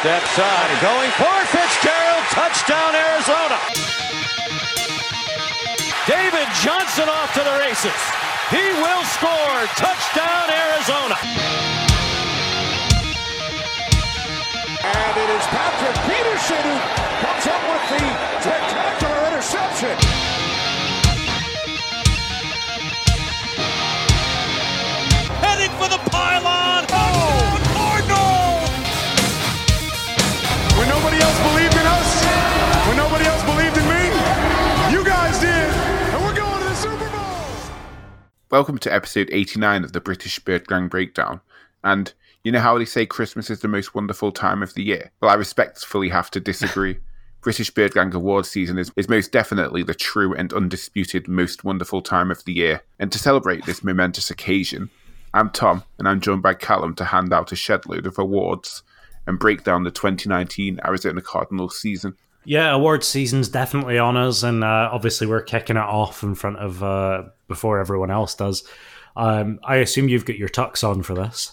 Step side, going for Fitzgerald, touchdown Arizona. David Johnson off to the races. He will score, touchdown Arizona. And it is Patrick Peterson who comes up with the spectacular interception. Heading for the pylon. Welcome to episode 89 of the British Bird Gang Breakdown. And you know how they say Christmas is the most wonderful time of the year? Well, I respectfully have to disagree. British Bird Gang Awards season is, is most definitely the true and undisputed most wonderful time of the year. And to celebrate this momentous occasion, I'm Tom, and I'm joined by Callum to hand out a shed load of awards and break down the 2019 Arizona Cardinals season. Yeah, awards season's definitely on us, and uh, obviously we're kicking it off in front of uh, before everyone else does. Um, I assume you've got your tux on for this,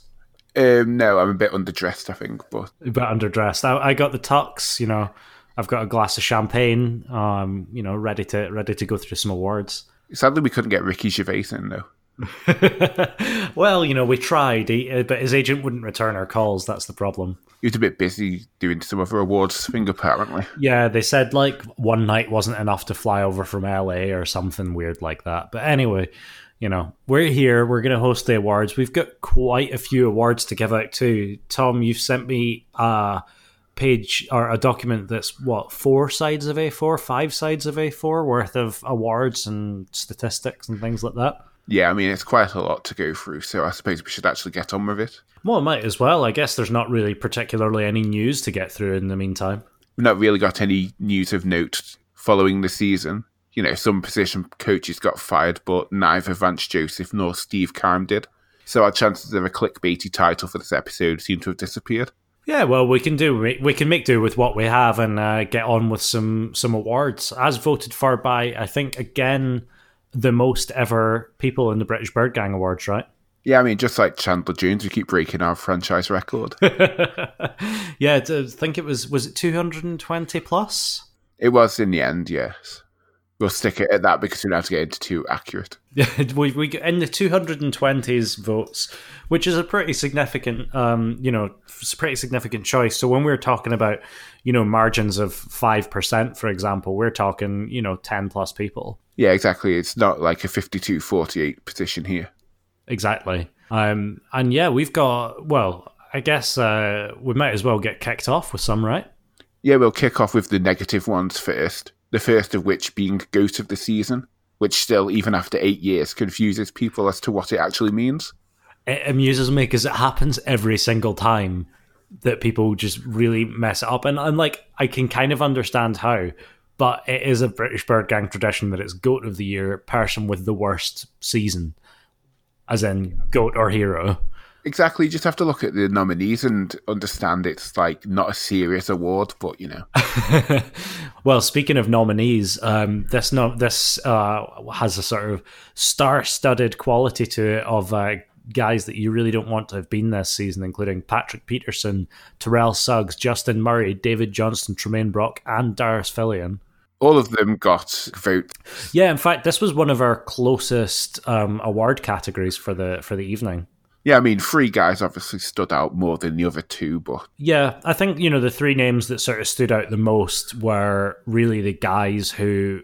Um, no, I'm a bit underdressed, I think, but a bit underdressed. I, I got the tux, you know. I've got a glass of champagne, um, you know, ready to ready to go through some awards. sadly we couldn't get Ricky Gervais in, though. well, you know, we tried, uh, but his agent wouldn't return our calls. That's the problem. He was a bit busy doing some other awards thing, apparently. Yeah, they said like one night wasn't enough to fly over from LA or something weird like that. But anyway, you know, we're here. We're going to host the awards. We've got quite a few awards to give out too. Tom, you've sent me a page or a document that's what four sides of A4, five sides of A4 worth of awards and statistics and things like that. Yeah, I mean, it's quite a lot to go through, so I suppose we should actually get on with it. Well, might as well. I guess there's not really particularly any news to get through in the meantime. We've not really got any news of note following the season. You know, some position coaches got fired, but neither Vance Joseph nor Steve Keim did. So our chances of a clickbaity title for this episode seem to have disappeared. Yeah, well, we can do we can make do with what we have and uh, get on with some some awards as voted for by I think again the most ever people in the British Bird Gang Awards, right? Yeah, I mean, just like Chandler Jones, we keep breaking our franchise record. yeah, I think it was was it two hundred and twenty plus. it was in the end, yes. We'll stick it at that because we don't have to get into too accurate. Yeah, we we in the two hundred and twenties votes, which is a pretty significant, um, you know, it's a pretty significant choice. So when we're talking about, you know, margins of five percent, for example, we're talking, you know, ten plus people. Yeah, exactly. It's not like a 52 48 position here. Exactly. Um, and yeah, we've got. Well, I guess uh, we might as well get kicked off with some, right? Yeah, we'll kick off with the negative ones first. The first of which being Goat of the Season, which still, even after eight years, confuses people as to what it actually means. It amuses me because it happens every single time that people just really mess it up, and, and like I can kind of understand how, but it is a British Bird Gang tradition that it's Goat of the Year, person with the worst season, as in Goat or Hero. Exactly. You just have to look at the nominees and understand it's like not a serious award, but you know. well, speaking of nominees, um, this no, this uh, has a sort of star-studded quality to it of uh, guys that you really don't want to have been this season, including Patrick Peterson, Terrell Suggs, Justin Murray, David Johnson, Tramaine Brock, and Darius Philon. All of them got vote. Yeah, in fact, this was one of our closest um, award categories for the for the evening. Yeah, I mean, three guys obviously stood out more than the other two, but Yeah, I think you know the three names that sort of stood out the most were really the guys who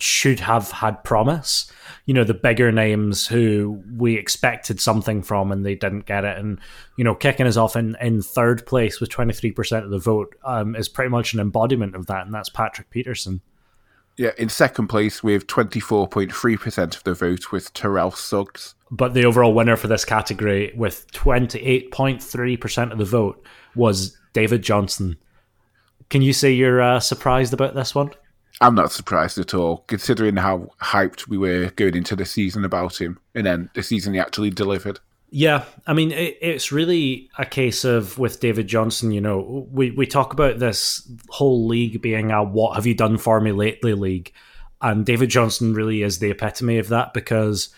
should have had promise. You know, the bigger names who we expected something from and they didn't get it. And, you know, kicking us off in, in third place with 23% of the vote um, is pretty much an embodiment of that. And that's Patrick Peterson. yeah, in second place with 24.3% of the vote with Terrell Suggs. But the overall winner for this category with 28.3% of the vote was David Johnson. Can you say you're uh, surprised about this one? I'm not surprised at all, considering how hyped we were going into the season about him, and then the season he actually delivered. Yeah, I mean, it, it's really a case of with David Johnson. You know, we we talk about this whole league being a "What have you done for me lately?" league, and David Johnson really is the epitome of that because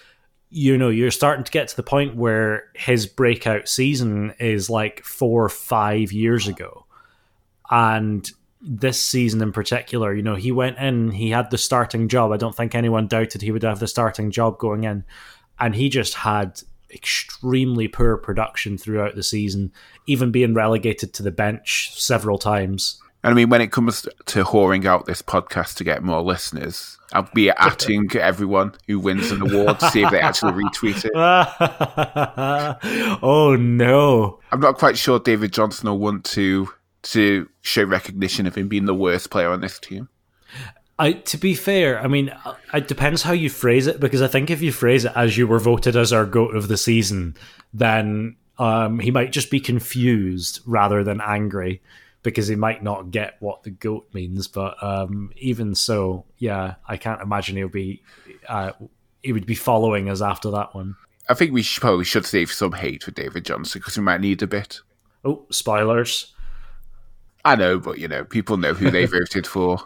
you know you're starting to get to the point where his breakout season is like four or five years ago. and this season in particular, you know, he went in, he had the starting job. I don't think anyone doubted he would have the starting job going in. And he just had extremely poor production throughout the season, even being relegated to the bench several times. And I mean, when it comes to whoring out this podcast to get more listeners, I'll be atting everyone who wins an award to see if they actually retweet it. oh no! I'm not quite sure David Johnson will want to to show recognition of him being the worst player on this team. I, to be fair, I mean, it depends how you phrase it because I think if you phrase it as you were voted as our goat of the season, then um, he might just be confused rather than angry because he might not get what the goat means. But um, even so, yeah, I can't imagine he'll be uh, he would be following us after that one. I think we should, probably should save some hate for David Johnson because we might need a bit. Oh, spoilers! I know, but you know, people know who they voted for.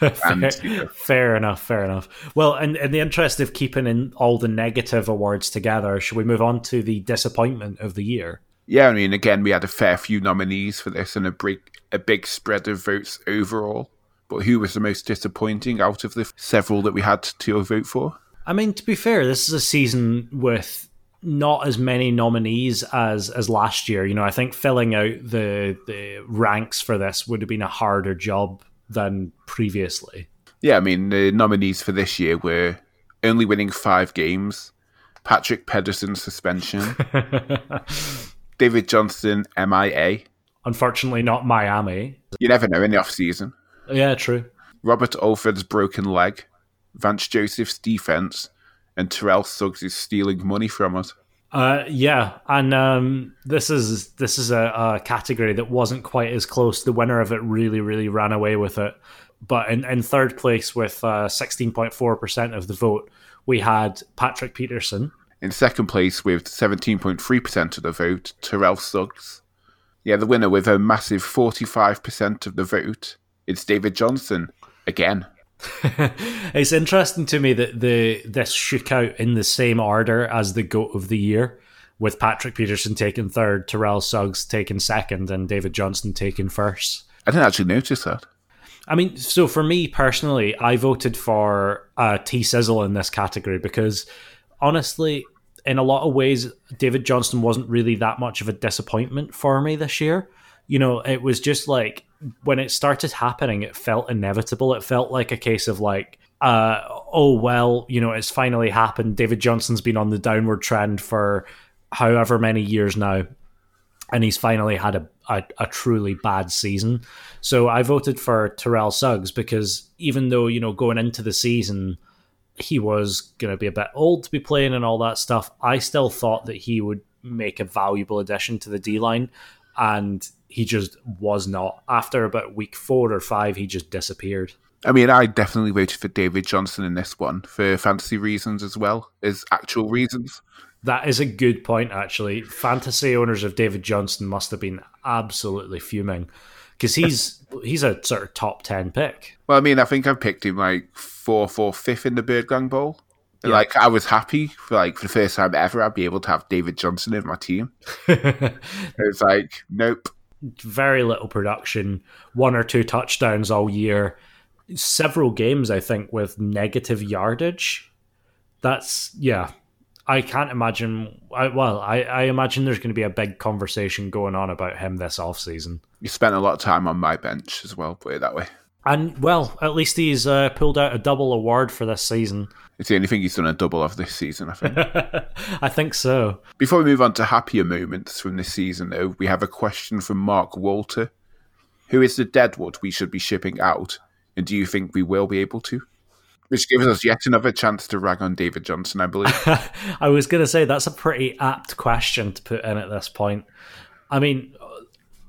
And, fair, you know. fair, enough, fair enough. Well, in, in the interest of keeping in all the negative awards together, should we move on to the disappointment of the year? Yeah, I mean, again, we had a fair few nominees for this and a big, a big spread of votes overall. But who was the most disappointing out of the several that we had to vote for? I mean, to be fair, this is a season with not as many nominees as as last year. You know, I think filling out the the ranks for this would have been a harder job than previously. Yeah, I mean, the nominees for this year were only winning five games, Patrick Peterson's suspension, David Johnson MIA. Unfortunately, not Miami. You never know in the off season. Yeah, true. Robert Alford's broken leg, Vance Joseph's defense, and Terrell Suggs is stealing money from us. Uh, yeah, and um, this is this is a, a, category that wasn't quite as close. The winner of it really, really ran away with it. But in, in third place, with uh, sixteen point four percent of the vote, we had Patrick Peterson. In second place, with seventeen point three percent of the vote, Terrell Suggs. Yeah, the winner with a massive forty five percent of the vote, it's David Johnson again. it's interesting to me that the this shook out in the same order as the goat of the year, with Patrick Peterson taking third, Terrell Suggs taking second, and David Johnson taking first. I didn't actually notice that. I mean, so for me personally, I voted for uh, T Sizzle in this category because honestly, in a lot of ways, David Johnson wasn't really that much of a disappointment for me this year. You know, it was just like when it started happening, it felt inevitable. It felt like a case of like, uh, oh well, you know, it's finally happened. David Johnson's been on the downward trend for however many years now, and he's finally had a, a, a truly bad season. So I voted for Terrell Suggs because even though you know going into the season he was going to be a bit old to be playing and all that stuff, I still thought that he would make a valuable addition to the D line, and he just was not. After about week four or five, he just disappeared. I mean, I definitely voted for David Johnson in this one for fantasy reasons as well as actual reasons. That is a good point, actually. Fantasy owners of David Johnson must have been absolutely fuming because he's he's a sort of top ten pick. Well, I mean, I think I picked him like fourth or fifth in the Bird Gang Bowl. Yeah. Like I was happy for like for the first time ever, I'd be able to have David Johnson in my team. it's like, nope very little production, one or two touchdowns all year, several games, I think, with negative yardage. That's, yeah. I can't imagine. I, well, I, I imagine there's going to be a big conversation going on about him this off season. You spent a lot of time on my bench as well, put it that way. And well, at least he's uh, pulled out a double award for this season. It's the only thing he's done a double of this season, I think. I think so. Before we move on to happier moments from this season, though, we have a question from Mark Walter. Who is the Deadwood we should be shipping out, and do you think we will be able to? Which gives us yet another chance to rag on David Johnson, I believe. I was going to say that's a pretty apt question to put in at this point. I mean,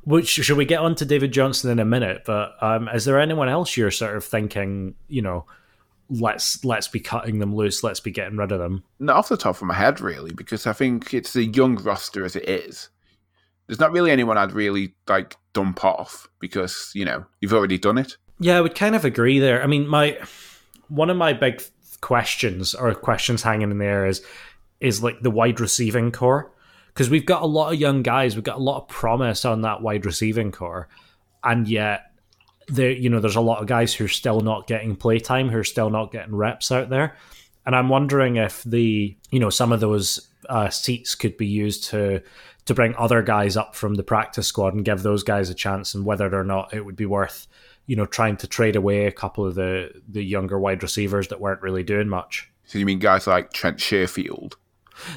which should we get on to David Johnson in a minute? But um, is there anyone else you're sort of thinking, you know, let's let's be cutting them loose, let's be getting rid of them? Not off the top of my head, really, because I think it's a young roster as it is. There's not really anyone I'd really like dump off because you know you've already done it. Yeah, I would kind of agree there. I mean, my one of my big questions or questions hanging in there is is like the wide receiving corps because we've got a lot of young guys, we've got a lot of promise on that wide receiving corps. and yet there you know there's a lot of guys who are still not getting playtime, who are still not getting reps out there, and I'm wondering if the you know some of those uh, seats could be used to to bring other guys up from the practice squad and give those guys a chance, and whether or not it would be worth you know trying to trade away a couple of the the younger wide receivers that weren't really doing much. So you mean guys like Trent Sherfield?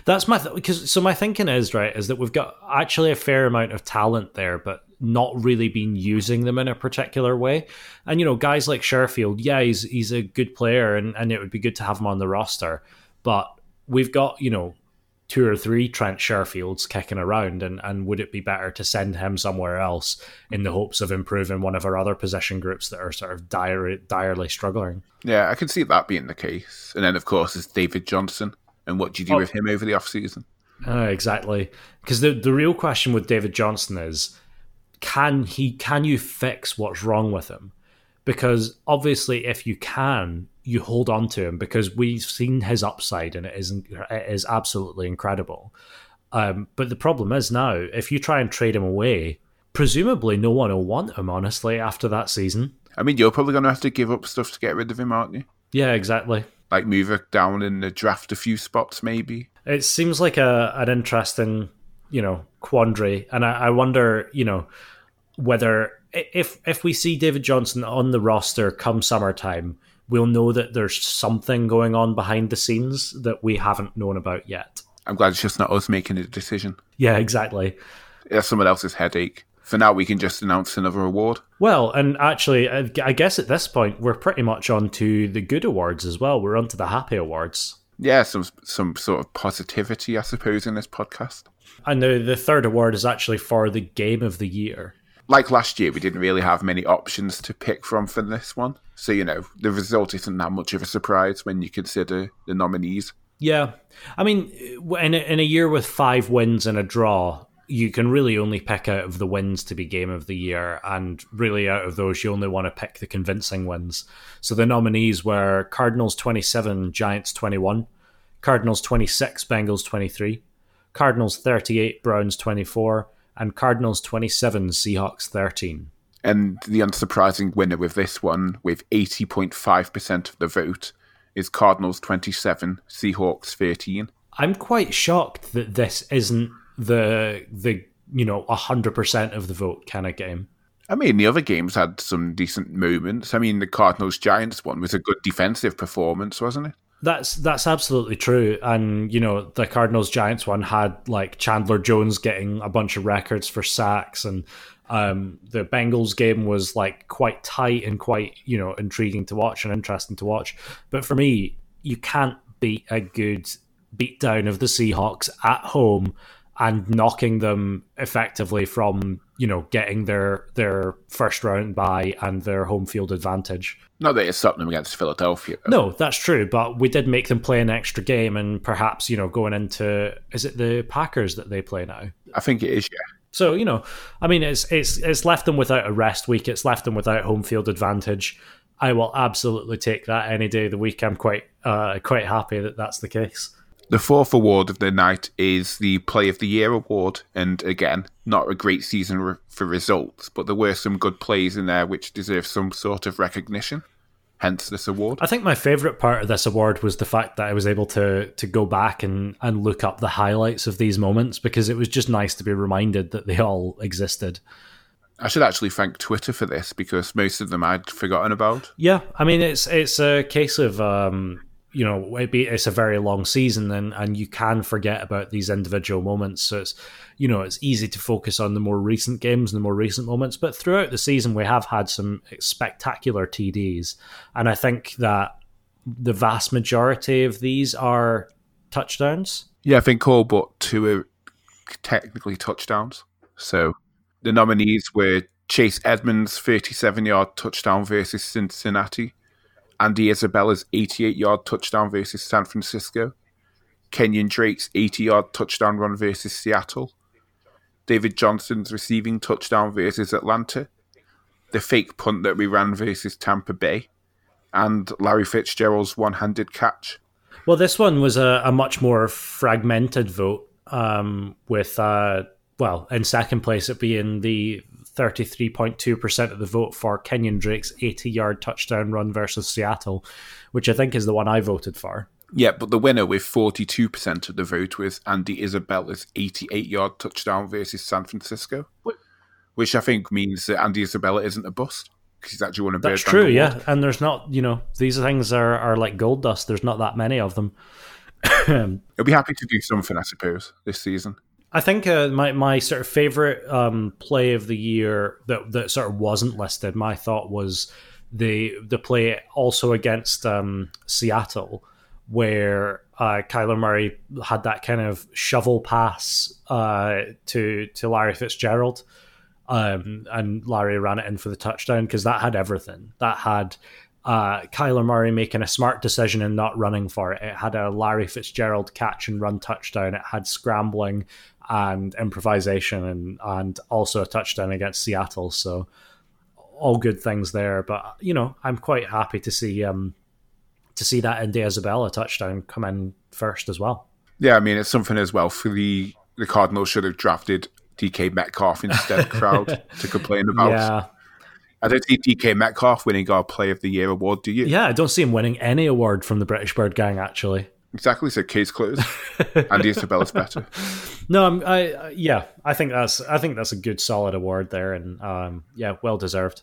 That's my because so my thinking is right is that we've got actually a fair amount of talent there, but not really been using them in a particular way. And you know, guys like Sherfield, yeah, he's he's a good player, and and it would be good to have him on the roster, but we've got you know two or three Trent Sherfields kicking around, and, and would it be better to send him somewhere else in the hopes of improving one of our other position groups that are sort of dire, direly struggling? Yeah, I can see that being the case. And then, of course, is David Johnson. And what do you do oh. with him over the off season? Uh, exactly, because the the real question with David Johnson is, can he can you fix what's wrong with him? Because obviously, if you can, you hold on to him because we've seen his upside and it is it is absolutely incredible. Um, but the problem is now, if you try and trade him away, presumably no one will want him. Honestly, after that season, I mean, you're probably going to have to give up stuff to get rid of him, aren't you? Yeah, exactly. Like move it down in the draft a few spots, maybe. It seems like a an interesting, you know, quandary, and I, I wonder, you know, whether if if we see David Johnson on the roster come summertime we'll know that there's something going on behind the scenes that we haven't known about yet. I'm glad it's just not us making a decision. Yeah, exactly. It's someone else's headache. For now, we can just announce another award. Well, and actually, I guess at this point, we're pretty much on to the good awards as well. We're on to the happy awards. Yeah, some some sort of positivity, I suppose, in this podcast. And the, the third award is actually for the game of the year like last year, we didn't really have many options to pick from for this one. So, you know, the result isn't that much of a surprise when you consider the nominees. Yeah. I mean, in a, in a year with five wins and a draw, you can really only pick out of the wins to be game of the year. And really, out of those, you only want to pick the convincing wins. So the nominees were Cardinals 27, Giants 21, Cardinals 26, Bengals 23, Cardinals 38, Browns 24 and Cardinals 27, Seahawks 13. And the unsurprising winner with this one, with 80.5% of the vote, is Cardinals 27, Seahawks 13. I'm quite shocked that this isn't the the you know 100% of the vote kind of game. I mean, the other games had some decent moments. I mean, the Cardinals Giants one was a good defensive performance, wasn't it? That's that's absolutely true, and you know the Cardinals Giants one had like Chandler Jones getting a bunch of records for sacks, and um, the Bengals game was like quite tight and quite you know intriguing to watch and interesting to watch. But for me, you can't beat a good beatdown of the Seahawks at home and knocking them effectively from you know getting their their first round bye and their home field advantage. Not that it's something against Philadelphia. No, that's true, but we did make them play an extra game, and perhaps you know going into is it the Packers that they play now? I think it is. Yeah. So you know, I mean, it's it's it's left them without a rest week. It's left them without home field advantage. I will absolutely take that any day of the week. I'm quite uh, quite happy that that's the case. The fourth award of the night is the Play of the Year award, and again, not a great season re- for results, but there were some good plays in there which deserve some sort of recognition. Hence this award. I think my favourite part of this award was the fact that I was able to to go back and, and look up the highlights of these moments because it was just nice to be reminded that they all existed. I should actually thank Twitter for this because most of them I'd forgotten about. Yeah, I mean it's it's a case of um, you know it be, it's a very long season and and you can forget about these individual moments. So it's you know it's easy to focus on the more recent games and the more recent moments. But throughout the season we have had some spectacular TDs and I think that the vast majority of these are touchdowns. Yeah I think all but two are technically touchdowns. So the nominees were Chase Edmonds 37 yard touchdown versus Cincinnati Andy Isabella's 88 yard touchdown versus San Francisco, Kenyon Drake's 80 yard touchdown run versus Seattle, David Johnson's receiving touchdown versus Atlanta, the fake punt that we ran versus Tampa Bay, and Larry Fitzgerald's one handed catch. Well, this one was a, a much more fragmented vote um, with, uh, well, in second place it being the 33.2% of the vote for Kenyon Drake's 80 yard touchdown run versus Seattle, which I think is the one I voted for. Yeah, but the winner with 42% of the vote was Andy Isabella's 88 yard touchdown versus San Francisco, which I think means that Andy Isabella isn't a bust because he's actually won a That's true, yeah. And there's not, you know, these things are, are like gold dust. There's not that many of them. He'll be happy to do something, I suppose, this season. I think uh, my my sort of favorite um, play of the year that that sort of wasn't listed. My thought was the the play also against um, Seattle, where uh, Kyler Murray had that kind of shovel pass uh, to to Larry Fitzgerald, um, and Larry ran it in for the touchdown because that had everything. That had uh, Kyler Murray making a smart decision and not running for it. It had a Larry Fitzgerald catch and run touchdown. It had scrambling and improvisation and and also a touchdown against Seattle. So all good things there. But you know, I'm quite happy to see um to see that Andy Isabella touchdown come in first as well. Yeah, I mean it's something as well for the the Cardinals should have drafted DK Metcalf instead of crowd to complain about. Yeah. I don't see DK Metcalf winning our Play of the Year award, do you? Yeah, I don't see him winning any award from the British Bird Gang actually. Exactly. So case closed. Andy Isabella's better. No, I'm, I yeah, I think that's I think that's a good solid award there, and um, yeah, well deserved.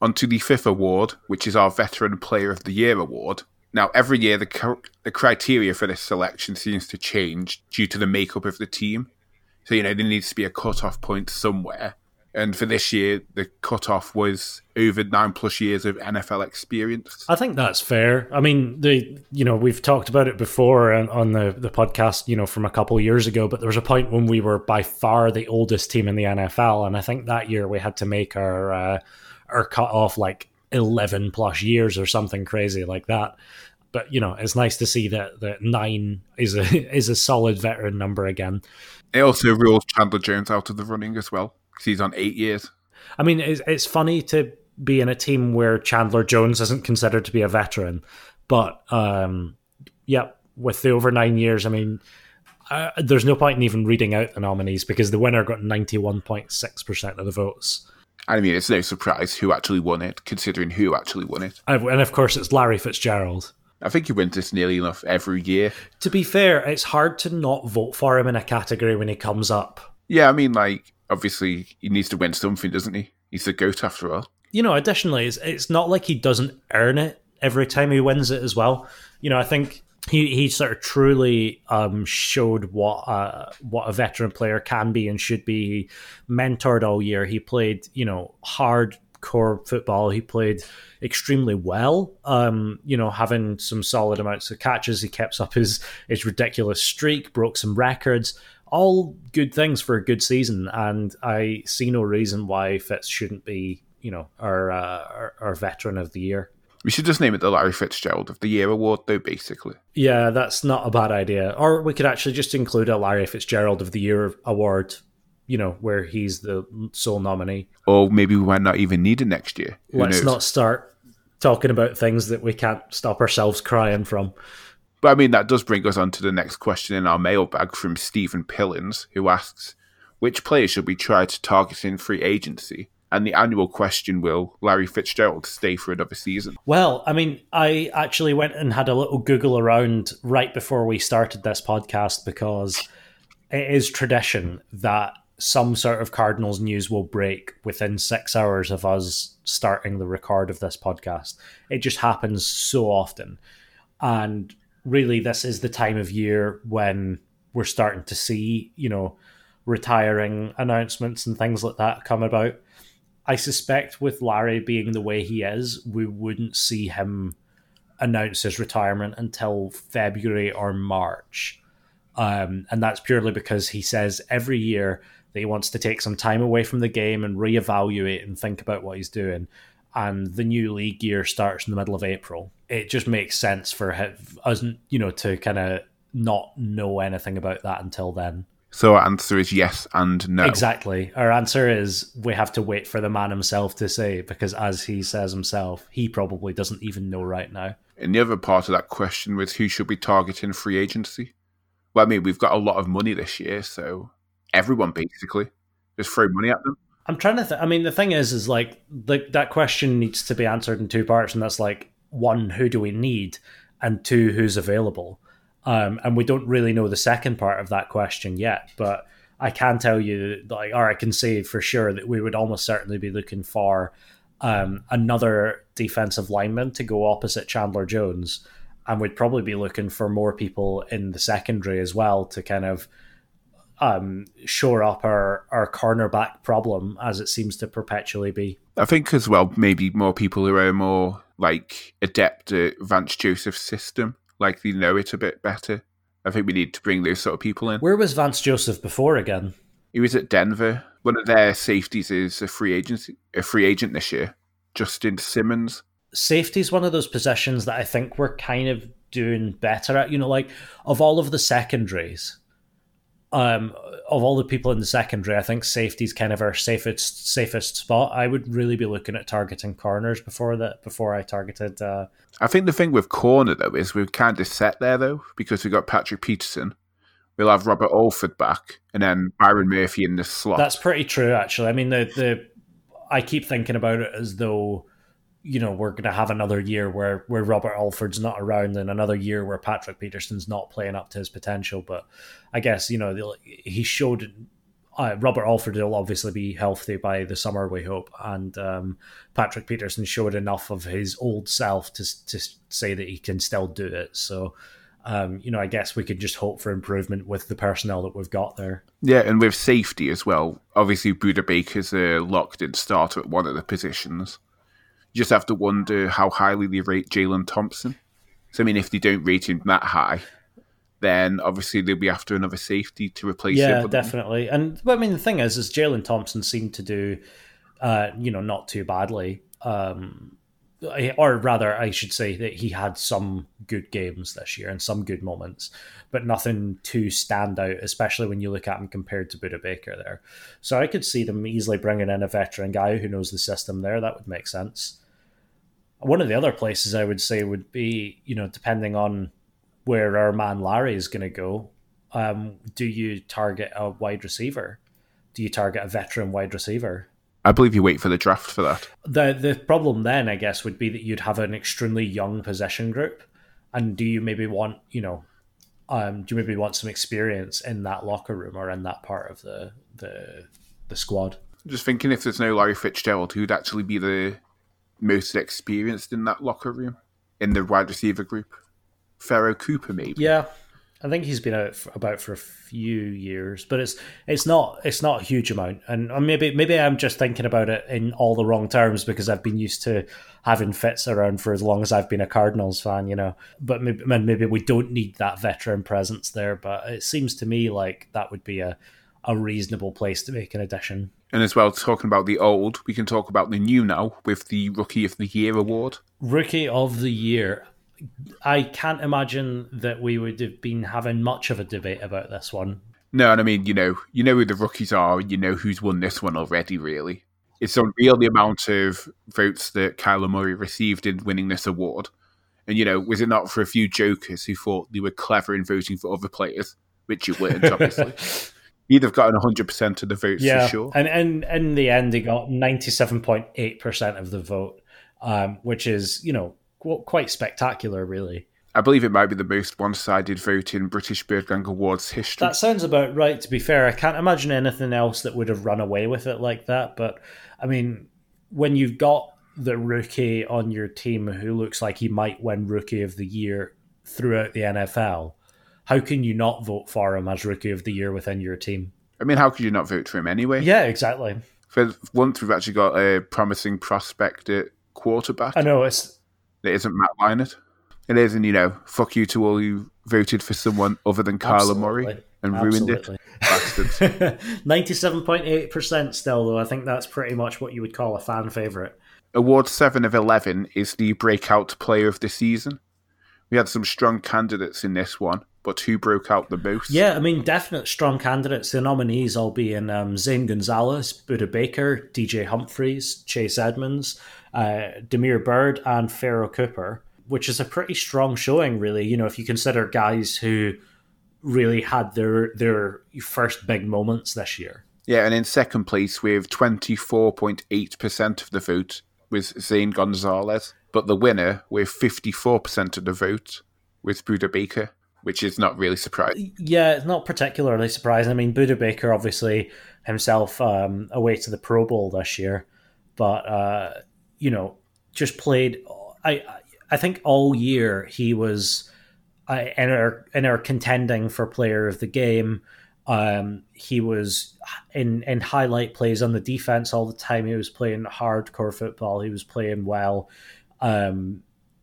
On to the fifth award, which is our Veteran Player of the Year award. Now, every year the the criteria for this selection seems to change due to the makeup of the team. So you know there needs to be a cut off point somewhere. And for this year, the cutoff was over nine plus years of NFL experience. I think that's fair. I mean, the you know we've talked about it before on, on the the podcast, you know, from a couple of years ago. But there was a point when we were by far the oldest team in the NFL, and I think that year we had to make our uh, our cut off like eleven plus years or something crazy like that. But you know, it's nice to see that that nine is a is a solid veteran number again. It also rules Chandler Jones out of the running as well because he's on eight years. I mean, it's, it's funny to be in a team where Chandler Jones isn't considered to be a veteran, but um, yeah, with the over nine years, I mean, uh, there's no point in even reading out the nominees because the winner got 91.6% of the votes. I mean, it's no surprise who actually won it, considering who actually won it. And of course, it's Larry Fitzgerald. I think he wins this nearly enough every year. To be fair, it's hard to not vote for him in a category when he comes up. Yeah, I mean, like, obviously, he needs to win something, doesn't he? He's the GOAT after all. You know, additionally, it's, it's not like he doesn't earn it every time he wins it as well. You know, I think he, he sort of truly um, showed what uh, what a veteran player can be and should be. He mentored all year. He played, you know, hardcore football. He played extremely well. Um, you know, having some solid amounts of catches. He kept up his his ridiculous streak, broke some records. All good things for a good season, and I see no reason why Fitz shouldn't be, you know, our uh, our, our veteran of the year. We should just name it the Larry Fitzgerald of the Year award, though. Basically, Yeah, that's not a bad idea. Or we could actually just include a Larry Fitzgerald of the Year award, you know, where he's the sole nominee. or maybe we might not even need it next year. Who Let's knows? not start talking about things that we can't stop ourselves crying from. But I mean, that does bring us on to the next question in our mailbag from Stephen Pillins, who asks, which players should we try to target in free agency? And the annual question will Larry Fitzgerald stay for another season? Well, I mean, I actually went and had a little Google around right before we started this podcast because it is tradition that some sort of Cardinals news will break within six hours of us starting the record of this podcast. It just happens so often. And really, this is the time of year when we're starting to see, you know, retiring announcements and things like that come about. I suspect with Larry being the way he is, we wouldn't see him announce his retirement until February or March. Um, and that's purely because he says every year that he wants to take some time away from the game and reevaluate and think about what he's doing. And the new league year starts in the middle of April. It just makes sense for us, you know, to kind of not know anything about that until then. So our answer is yes and no. Exactly. Our answer is we have to wait for the man himself to say because, as he says himself, he probably doesn't even know right now. And the other part of that question was who should we target in free agency? Well, I mean, we've got a lot of money this year, so everyone basically just throw money at them. I'm trying to. Th- I mean, the thing is, is like the, that question needs to be answered in two parts, and that's like one, who do we need, and two, who's available. Um, and we don't really know the second part of that question yet, but I can tell you, like, or I can say for sure that we would almost certainly be looking for um, another defensive lineman to go opposite Chandler Jones, and we'd probably be looking for more people in the secondary as well to kind of um, shore up our, our cornerback problem as it seems to perpetually be. I think as well, maybe more people who are more like adept at Vance Joseph's system, like they know it a bit better. I think we need to bring those sort of people in. Where was Vance Joseph before again? He was at Denver. One of their safeties is a free agent, a free agent this year, Justin Simmons. Safety is one of those positions that I think we're kind of doing better at. You know, like of all of the secondaries, um, of all the people in the secondary, I think safety is kind of our safest safest spot. I would really be looking at targeting corners before that before I targeted. Uh, I think the thing with corner though is we're kind of set there though because we've got Patrick Peterson. We'll have Robert Alford back, and then Byron Murphy in the slot. That's pretty true, actually. I mean, the the I keep thinking about it as though you know we're going to have another year where where Robert Alford's not around and another year where Patrick Peterson's not playing up to his potential. But I guess you know he showed. Uh, Robert Alford will obviously be healthy by the summer, we hope, and um, Patrick Peterson showed enough of his old self to to say that he can still do it. So, um, you know, I guess we could just hope for improvement with the personnel that we've got there. Yeah, and with safety as well. Obviously, Budda Baker's a locked in starter at one of the positions. You just have to wonder how highly they rate Jalen Thompson. So, I mean, if they don't rate him that high, then obviously they'll be after another safety to replace yeah, him. definitely. And well, I mean, the thing is, is Jalen Thompson seemed to do, uh, you know, not too badly. Um, or rather, I should say that he had some good games this year and some good moments, but nothing to stand out, especially when you look at him compared to Budda Baker there. So I could see them easily bringing in a veteran guy who knows the system there. That would make sense. One of the other places I would say would be, you know, depending on where our man Larry is going to go, um, do you target a wide receiver? Do you target a veteran wide receiver? I believe you wait for the draft for that. The the problem then, I guess, would be that you'd have an extremely young possession group, and do you maybe want you know, um, do you maybe want some experience in that locker room or in that part of the the the squad? Just thinking if there's no Larry Fitzgerald, who'd actually be the most experienced in that locker room in the wide receiver group? Pharoh Cooper, maybe. Yeah, I think he's been out for, about for a few years, but it's it's not it's not a huge amount, and maybe maybe I'm just thinking about it in all the wrong terms because I've been used to having Fitz around for as long as I've been a Cardinals fan, you know. But maybe maybe we don't need that veteran presence there, but it seems to me like that would be a a reasonable place to make an addition. And as well, talking about the old, we can talk about the new now with the Rookie of the Year award. Rookie of the Year. I can't imagine that we would have been having much of a debate about this one. No, and I mean, you know, you know who the rookies are, and you know who's won this one already. Really, it's unreal the amount of votes that Kyler Murray received in winning this award. And you know, was it not for a few jokers who thought they were clever in voting for other players, which you weren't, obviously. You'd have gotten 100% of the votes yeah, for sure. And, and in the end, he got 97.8% of the vote, um, which is, you know, quite spectacular, really. I believe it might be the most one sided vote in British Birdgang Awards history. That sounds about right, to be fair. I can't imagine anything else that would have run away with it like that. But, I mean, when you've got the rookie on your team who looks like he might win Rookie of the Year throughout the NFL, how can you not vote for him as Rookie of the Year within your team? I mean, how could you not vote for him anyway? Yeah, exactly. For once, we've actually got a promising prospect at quarterback. I know it's it isn't Matt Leinart. It is, and you know, fuck you to all who voted for someone other than Kyler Murray and Absolutely. ruined it. Bastards. Ninety-seven point eight percent still, though. I think that's pretty much what you would call a fan favorite. Award seven of eleven is the breakout player of the season. We had some strong candidates in this one, but who broke out the most? Yeah, I mean, definite strong candidates. The nominees all being um, Zane Gonzalez, Budda Baker, DJ Humphries, Chase Edmonds, uh, Damiere Byrd, and Pharoh Cooper, which is a pretty strong showing, really. You know, if you consider guys who really had their their first big moments this year. Yeah, and in second place with 24.8% of the vote was Zane Gonzalez, but the winner with 54% of the vote was Budda Baker, which is not really surprising. Yeah, it's not particularly surprising. I mean, Budda Baker obviously himself um, away to the Pro Bowl this year, but uh, you know, just played. I I think all year he was uh, in our in our contending for Player of the Game. Um, he was in in highlight plays on the defense all the time. He was playing hardcore football. He was playing well. Um,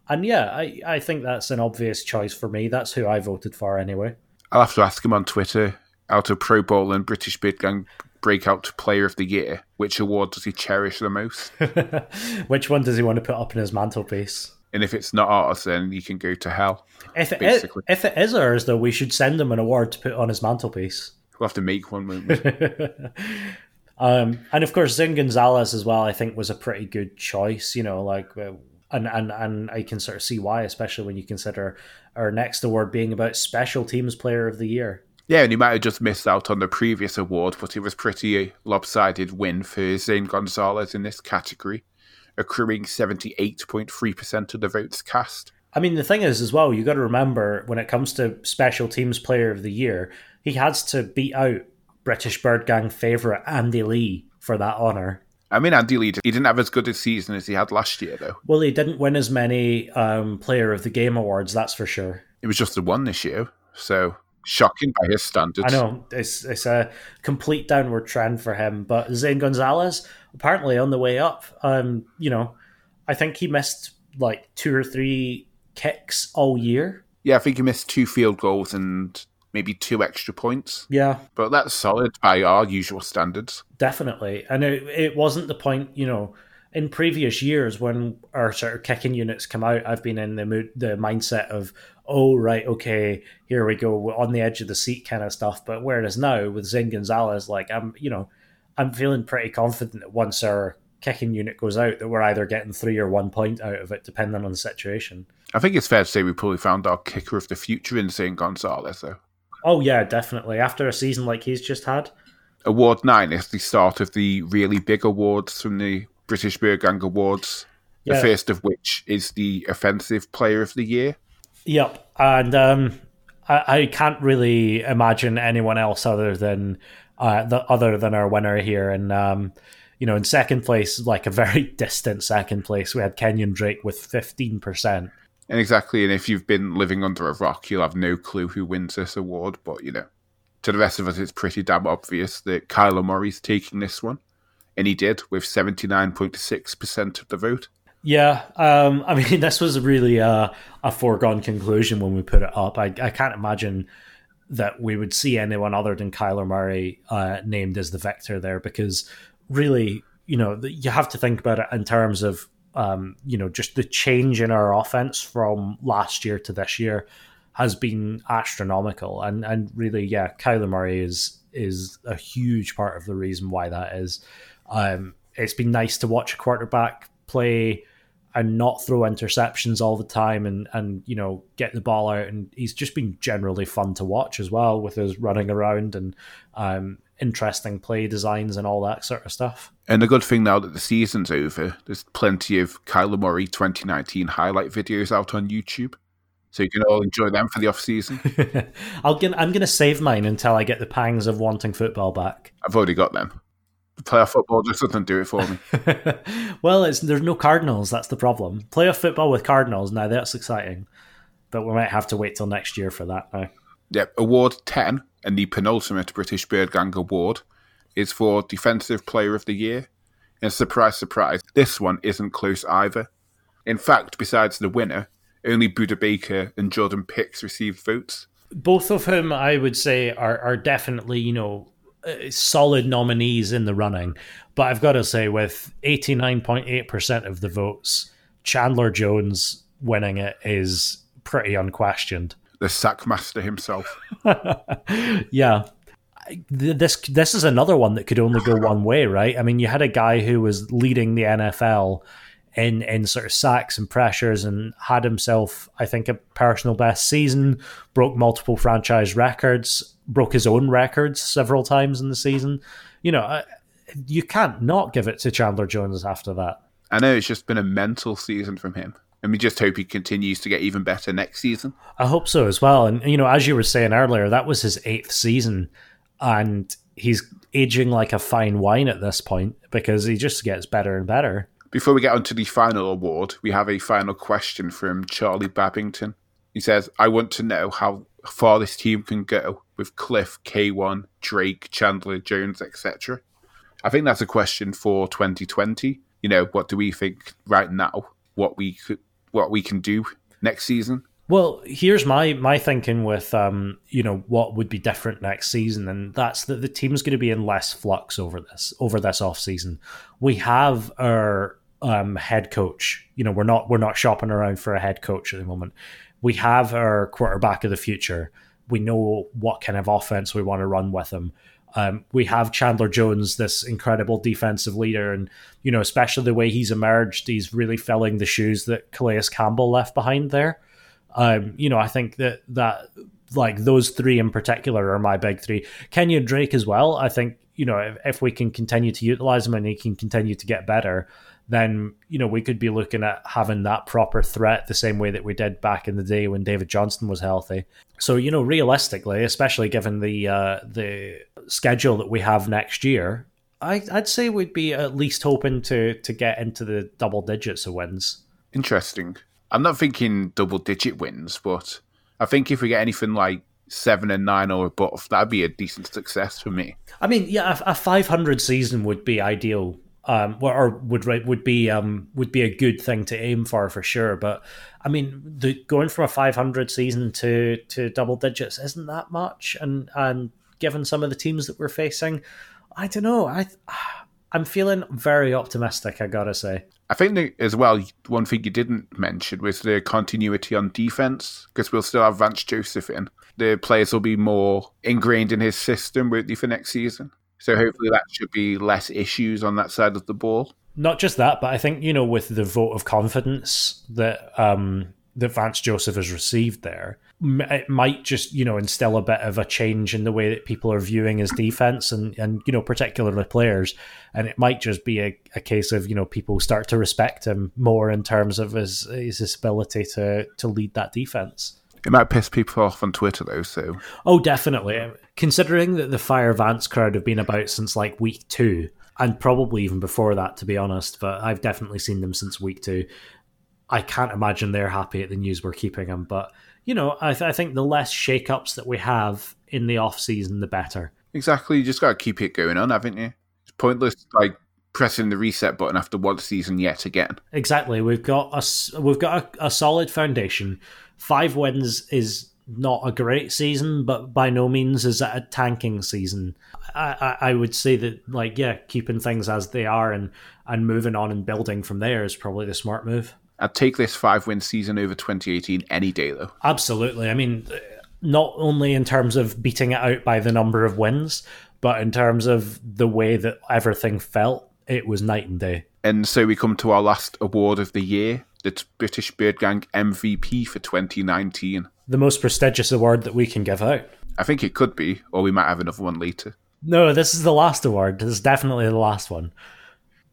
and yeah, I, I think that's an obvious choice for me. That's who I voted for anyway. I'll have to ask him on Twitter out of Pro Bowl and British Bird Gang Breakout Player of the Year, which award does he cherish the most? which one does he want to put up in his mantelpiece? And if it's not ours, then you can go to hell. If it, is, if it is ours, though, we should send him an award to put on his mantelpiece. We'll have to make one, won't we? um, and of course, Zane Gonzalez as well. I think was a pretty good choice. You know, like, uh, and and and I can sort of see why, especially when you consider our next award being about special teams player of the year. Yeah, and he might have just missed out on the previous award, but it was pretty uh, lopsided win for Zane Gonzalez in this category, accruing 78.3% of the votes cast. I mean, the thing is, as well, you got to remember when it comes to special teams player of the year, he has to beat out British Bird Gang favourite Andy Lee for that honour. I mean, Andy Lee, he didn't have as good a season as he had last year, though. Well, he didn't win as many um, Player of the Game awards, that's for sure. It was just the one this year, so shocking by his standards. I know it's it's a complete downward trend for him. But Zane Gonzalez apparently on the way up. Um, you know, I think he missed like two or three kicks all year. Yeah, I think he missed two field goals and maybe two extra points. Yeah, but that's solid by our usual standards. Definitely, and it, it wasn't the point. You know, in previous years when our sort of kicking units come out, I've been in the mood, the mindset of oh right, okay, here we go, We're on the edge of the seat kind of stuff. But where it is now with Zane Gonzalez, like I'm, you know, I'm feeling pretty confident that once our kicking unit goes out, that we're either getting three or one point out of it, depending on the situation. I think it's fair to say we probably found our kicker of the future in Zane Gonzalez, though. Oh yeah, definitely. After a season like he's just had. Award nine is the start of the really big awards from the British Bird Gang Awards. Yeah. The first of which is the Offensive Player of the Year. Yep, and um, I, I, can't really imagine anyone else other than uh, the other than our winner here. And um, you know, in second place, like a very distant second place, we had Kenyon Drake with fifteen percent. And exactly, and if you've been living under a rock, you'll have no clue who wins this award. But you know, to the rest of us, it's pretty damn obvious that Kyler Murray's taking this one, and he did with seventy nine point six percent of the vote. Yeah, um, I mean, this was really a, a, foregone conclusion when we put it up. I, I, can't imagine that we would see anyone other than Kyler Murray uh, named as the victor there because really, you know, you have to think about it in terms of, um, you know, just the change in our offense from last year to this year has been astronomical. And, and really, yeah, Kyler Murray is, is a huge part of the reason why that is. Um, it's been nice to watch a quarterback play and not throw interceptions all the time and and you know get the ball out and he's just been generally fun to watch as well with his running around and um, interesting play designs and all that sort of stuff. And the good thing now that the season's over, there's plenty of Kyler Murray 2019 highlight videos out on YouTube. So you can all enjoy them for the off season. I'll get, I'm going to save mine until I get the pangs of wanting football back. I've already got them playoff football just doesn't do it for me. well, it's there's no Cardinals. That's the problem. Playoff football with Cardinals now that's exciting, but we might have to wait till next year for that now. Yep, Award ten and the penultimate British Bird Gang Award is for Defensive Player of the Year. And surprise, surprise, this one isn't close either. In fact, besides the winner, only Budda Baker and Jordan Hicks received votes. Both of whom I would say are, are definitely, you know, uh, solid nominees in the running. But I've got to say, with 89.8% of the votes, Chandler Jones winning it is pretty unquestioned. The sackmaster himself. yeah. This this is another one that could only go one way, right? I mean, you had a guy who was leading the NFL in in sort of sacks and pressures and had himself, I think, a personal best season, broke multiple franchise records, broke his own records several times in the season. You know, uh, you can't not give it to Chandler Jones after that. I know it's just been a mental season from him. And we just hope he continues to get even better next season. I hope so as well. And, you know, as you were saying earlier, that was his eighth season. And he's aging like a fine wine at this point because he just gets better and better. Before we get on to the final award, we have a final question from Charlie Babington. He says, I want to know how far this team can go with Kliff, K1, Drake, Chandler, Jones, etc. I think that's a question for 2020. You know, what do we think right now? What we could, what we can do next season? Well, here's my my thinking with um, you know what would be different next season, and that's that the team's going to be in less flux over this over this off season. We have our um, head coach. You know, we're not we're not shopping around for a head coach at the moment. We have our quarterback of the future. We know what kind of offense we want to run with him. Um, we have Chandler Jones, this incredible defensive leader, and you know, especially the way he's emerged, he's really filling the shoes that Calais Campbell left behind there. Um, you know, I think that that like those three in particular are my big three. Kenyan Drake as well. I think you know if, if we can continue to utilize him and he can continue to get better, then you know we could be looking at having that proper threat the same way that we did back in the day when David Johnson was healthy. So you know, realistically, especially given the uh, the schedule that we have next year, I, I'd say we'd be at least hoping to to get into the double digits of wins. Interesting. I'm not thinking double digit wins, but I think if we get anything like seven and nine or above, that'd be a decent success for me. I mean, yeah, a, a 500 season would be ideal um, or would would be um, would be a good thing to aim for for sure. But I mean, the, going from a 500 season to to double digits isn't that much, and and given some of the teams that we're facing, I don't know. I I'm feeling very optimistic. I gotta say. I think that as well, one thing you didn't mention was the continuity on defense because we'll still have Vance Joseph in. The players will be more ingrained in his system, won't they, for next season? So hopefully that should be less issues on that side of the ball. Not just that, but I think you know with the vote of confidence that um, that Vance Joseph has received there, it might just you know instill a bit of a change in the way that people are viewing his defense and and you know particularly players, and it might just be a, a case of you know people start to respect him more in terms of his his ability to to lead that defense. It might piss people off on Twitter though. So oh, definitely. Considering that the Fire Vance crowd have been about since like week two, and probably even before that, to be honest. But I've definitely seen them since week two. I can't imagine they're happy at the news we're keeping them. But you know, I, th- I think the less shake-ups that we have in the off season, the better. Exactly. You just got to keep it going on, haven't you? It's pointless like pressing the reset button after one season yet again. Exactly. We've got a we've got a, a solid foundation five wins is not a great season, but by no means is it a tanking season. I, I, I, would say that, like, yeah, keeping things as they are and, and moving on and building from there is probably the smart move. I'd take this five win season over 2018 any day, though. Absolutely. I mean, not only in terms of beating it out by the number of wins, but in terms of the way that everything felt, it was night and day. And so we come to our last award of the year the British Bird Gang MVP for 2019. The most prestigious award that we can give out. I think it could be, or we might have another one later. No, this is the last award. This is definitely the last one.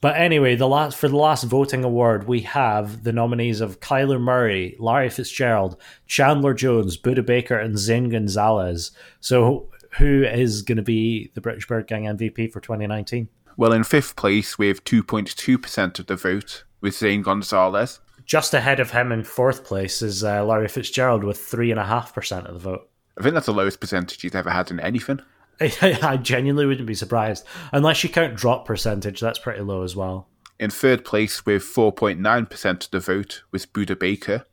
But anyway, the last for the last voting award, we have the nominees of Kyler Murray, Larry Fitzgerald, Chandler Jones, Budda Baker, and Zane Gonzalez. So, who is going to be the British Bird Gang MVP for 2019? Well, in fifth place, we have 2.2% of the vote with Zane Gonzalez. Just ahead of him in fourth place is uh, Larry Fitzgerald with three and a half percent of the vote. I think that's the lowest percentage he's ever had in anything. I genuinely wouldn't be surprised. Unless you count drop percentage, that's pretty low as well. In third place with 4.9% of the vote was Budda Baker,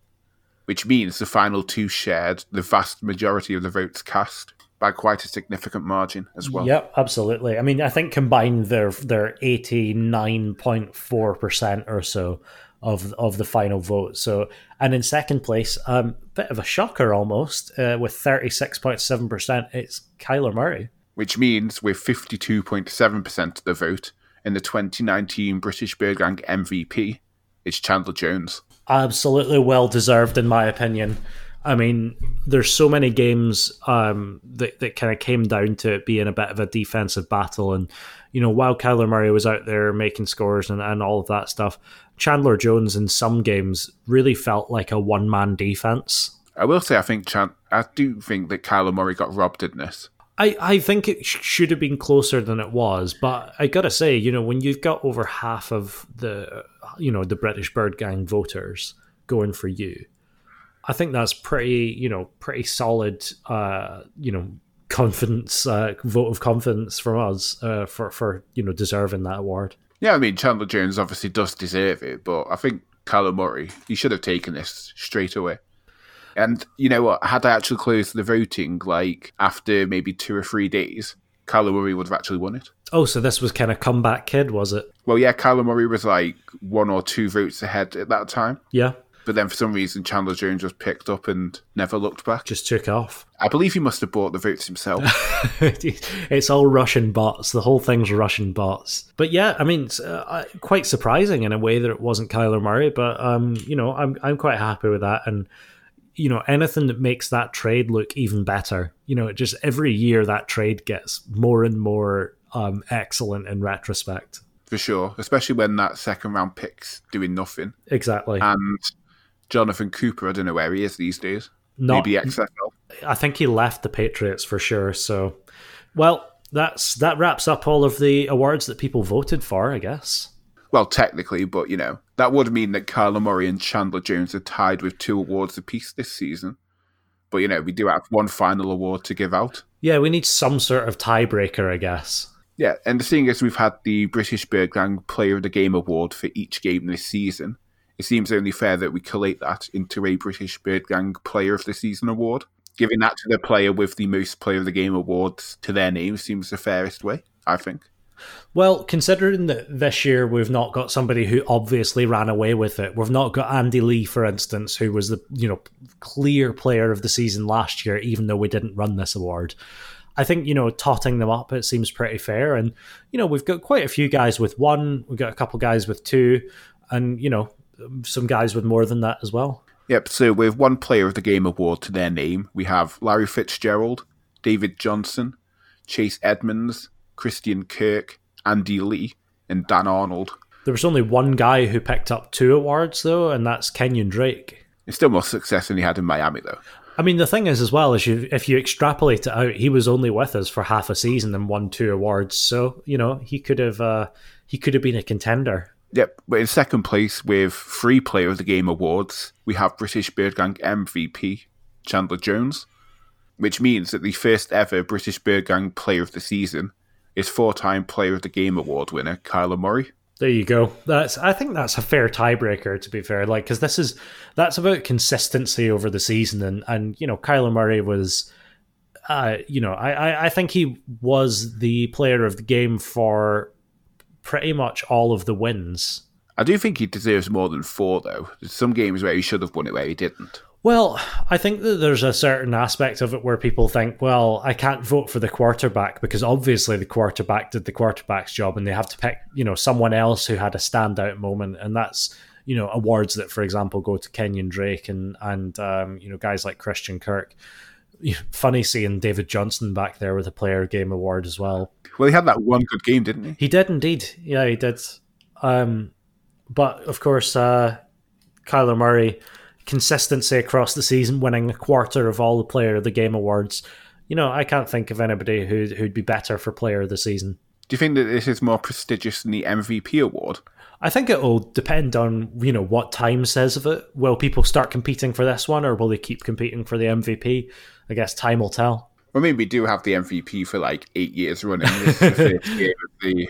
which means the final two shared the vast majority of the votes cast by quite a significant margin as well. Yep, absolutely. I mean, I think combined they're they're 89.4% or so of of the final vote. So, and in second place, um, bit of a shocker almost, uh, with thirty six point seven percent, it's Kyler Murray, which means with fifty two point seven percent of the vote in the twenty nineteen British Bird Gang MVP, it's Chandler Jones. Absolutely well deserved, in my opinion. I mean, there's so many games um, that that kind of came down to it being a bit of a defensive battle, and you know, while Kyler Murray was out there making scores and, and all of that stuff, Chandler Jones in some games really felt like a one man defense. I will say, I think Chan- I do think that Kyler Murray got robbed in this. I, I think it sh- should have been closer than it was, but I gotta say, you know, when you've got over half of the, you know, the British Bird Gang voters going for you, I think that's pretty, you know, pretty solid, uh, you know, confidence, uh, vote of confidence from us uh, for for you know deserving that award. Yeah, I mean Chandler Jones obviously does deserve it, but I think Kyler Murray he should have taken this straight away. And you know what? Had I actually closed the voting like after maybe two or three days, Kyler Murray would have actually won it. Oh, so this was kind of comeback kid, was it? Well, yeah, Kyler Murray was like one or two votes ahead at that time. Yeah, But then for some reason, Chandler Jones was picked up and never looked back. just took off. I believe he must have bought the votes himself. it's all Russian bots. The whole thing's Russian bots. But yeah, I mean, it's, uh, quite surprising in a way that it wasn't Kyler Murray. But um, you know, I'm I'm quite happy with that. And you know, anything that makes that trade look even better. You know, it just every year that trade gets more and more um, excellent in retrospect. for sure, especially when that second round pick's doing nothing. Exactly. And Jonathan Cooper, I don't know where he is these days. Not- Maybe XFL. I think he left the Patriots for sure. So, well, that's that wraps up all of the awards that people voted for. I guess. Well, technically, but you know, that would mean that Kyler Murray and Chandler Jones are tied with two awards apiece this season. But you know, we do have one final award to give out. Yeah, we need some sort of tiebreaker, I guess. Yeah, and the thing is, we've had the British Bird Gang Player of the Game award for each game this season. It seems only fair that we collate that into a British Bird Gang Player of the Season award. Giving that to the player with the most Player of the Game awards to their name seems the fairest way, I think. Well, considering that this year we've not got somebody who obviously ran away with it, we've not got Andy Lee, for instance, who was the you know clear player of the season last year, even though we didn't run this award. I think you know totting them up, it seems pretty fair, and you know we've got quite a few guys with one, we've got a couple guys with two, and you know some guys with more than that as well. Yep, so with one Player of the Game award to their name, we have Larry Fitzgerald, David Johnson, Chase Edmonds, Christian Kirk, Andy Lee, and Dan Arnold. There was only one guy who picked up two awards though, and that's Kenyan Drake. It's still more success than he had in Miami, though. I mean, the thing is, as well, is you if you extrapolate it out, he was only with us for half a season and won two awards. So you know he could have uh, he could have been a contender. Yep, but in second place with three Player of the Game awards, we have British Bird Gang MVP Chandler Jones, which means that the first ever British Bird Gang Player of the Season is four-time Player of the Game award winner Kyler Murray. There you go. That's I think that's a fair tiebreaker to be fair. Like because this is that's about consistency over the season, and and you know Kyler Murray was, uh, you know I I, I think he was the player of the game for pretty much all of the wins. I do think he deserves more than four, though. There's some games where he should have won it where he didn't. Well, I think that there's a certain aspect of it where people think, well, I can't vote for the quarterback because obviously the quarterback did the quarterback's job and they have to pick, you know, someone else who had a standout moment. And that's, you know, awards that, for example, go to Kenyan Drake and, and um, you know, guys like Christian Kirk. Funny seeing David Johnson back there with a player game award as well. Well, he had that one good game, didn't he? He did indeed. Yeah, he did. Um, but of course, uh, Kyler Murray, consistency across the season, winning a quarter of all the Player of the Game awards. You know, I can't think of anybody who who'd be better for Player of the Season. Do you think that this is more prestigious than the MVP award? I think it will depend on you know what time says of it. Will people start competing for this one, or will they keep competing for the MVP? I guess time will tell. I mean, we do have the MVP for like eight years running. This is the first year of the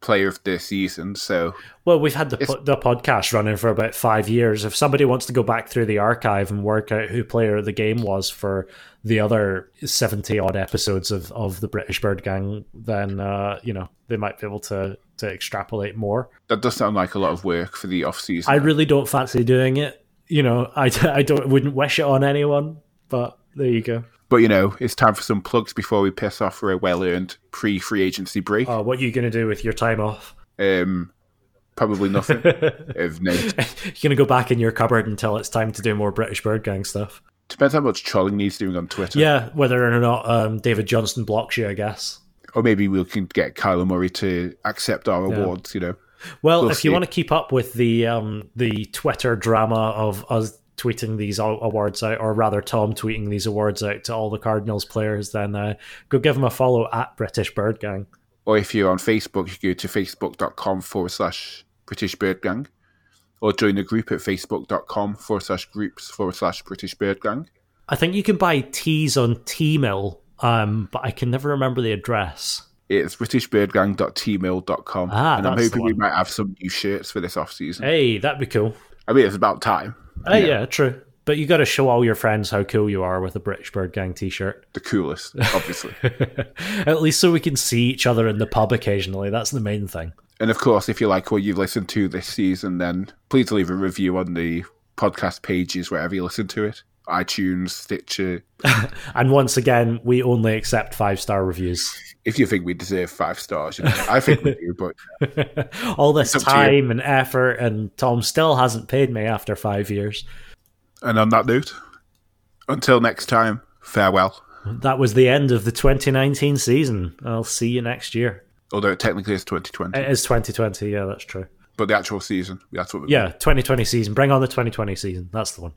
player of the season, so Well, we've had the po- the podcast running for about five years. If somebody wants to go back through the archive and work out who player of the game was for the other seventy odd episodes of, of the British Bird Gang, then uh, you know they might be able to to extrapolate more. that does sound like a lot of work for the off season. I really don't fancy doing it. You know, I, I don't wouldn't wish it on anyone. But there you go. but you know, it's time for some plugs before we piss off for a well earned pre free agency break. Uh, what are you going to do with your time off? Um, Probably nothing. if Nate. You're going to go back in your cupboard until it's time to do more British Bird Gang stuff. Depends how much trolling needs doing on Twitter. Yeah, whether or not um, David Johnson blocks you, I guess. Or maybe we can get Kyler Murray to accept our awards, you know. Well, We'll if you want to keep up with the um, the Twitter drama of us tweeting these awards out, or rather Tom tweeting these awards out to all the Cardinals players, then uh, go give him a follow at British Bird Gang. Or if you're on Facebook, you go to facebook.com forward slash British Bird Gang. Or join the group at facebook.com forward slash groups forward slash British Bird Gang. I think you can buy teas on Teemill, um, but I can never remember the address. It's britishbirdgang.teemill.com. Ah, and I'm hoping we might have some new shirts for this off season. Hey, that'd be cool. I mean, it's about time. Uh, yeah. true. But you got to show all your friends how cool you are with a British Bird Gang T-shirt. The coolest, obviously. At least so we can see each other in the pub occasionally. That's the main thing. and of course, if you like what you've listened to this season, then please leave a review on the podcast pages wherever you listen to it iTunes, Stitcher. And once again, we only accept five star reviews. If you think we deserve five stars, you know, I think we do, but all this It's up to you. time and effort, and Tom still hasn't paid me after five years. And on that note, until next time, farewell. That was the end of the 2019 season. I'll see you next year. Although it technically is 2020, It is 2020. Yeah, that's true. but the actual season, that's what we Yeah, 2020 season. Bring on the 2020 season. That's the one.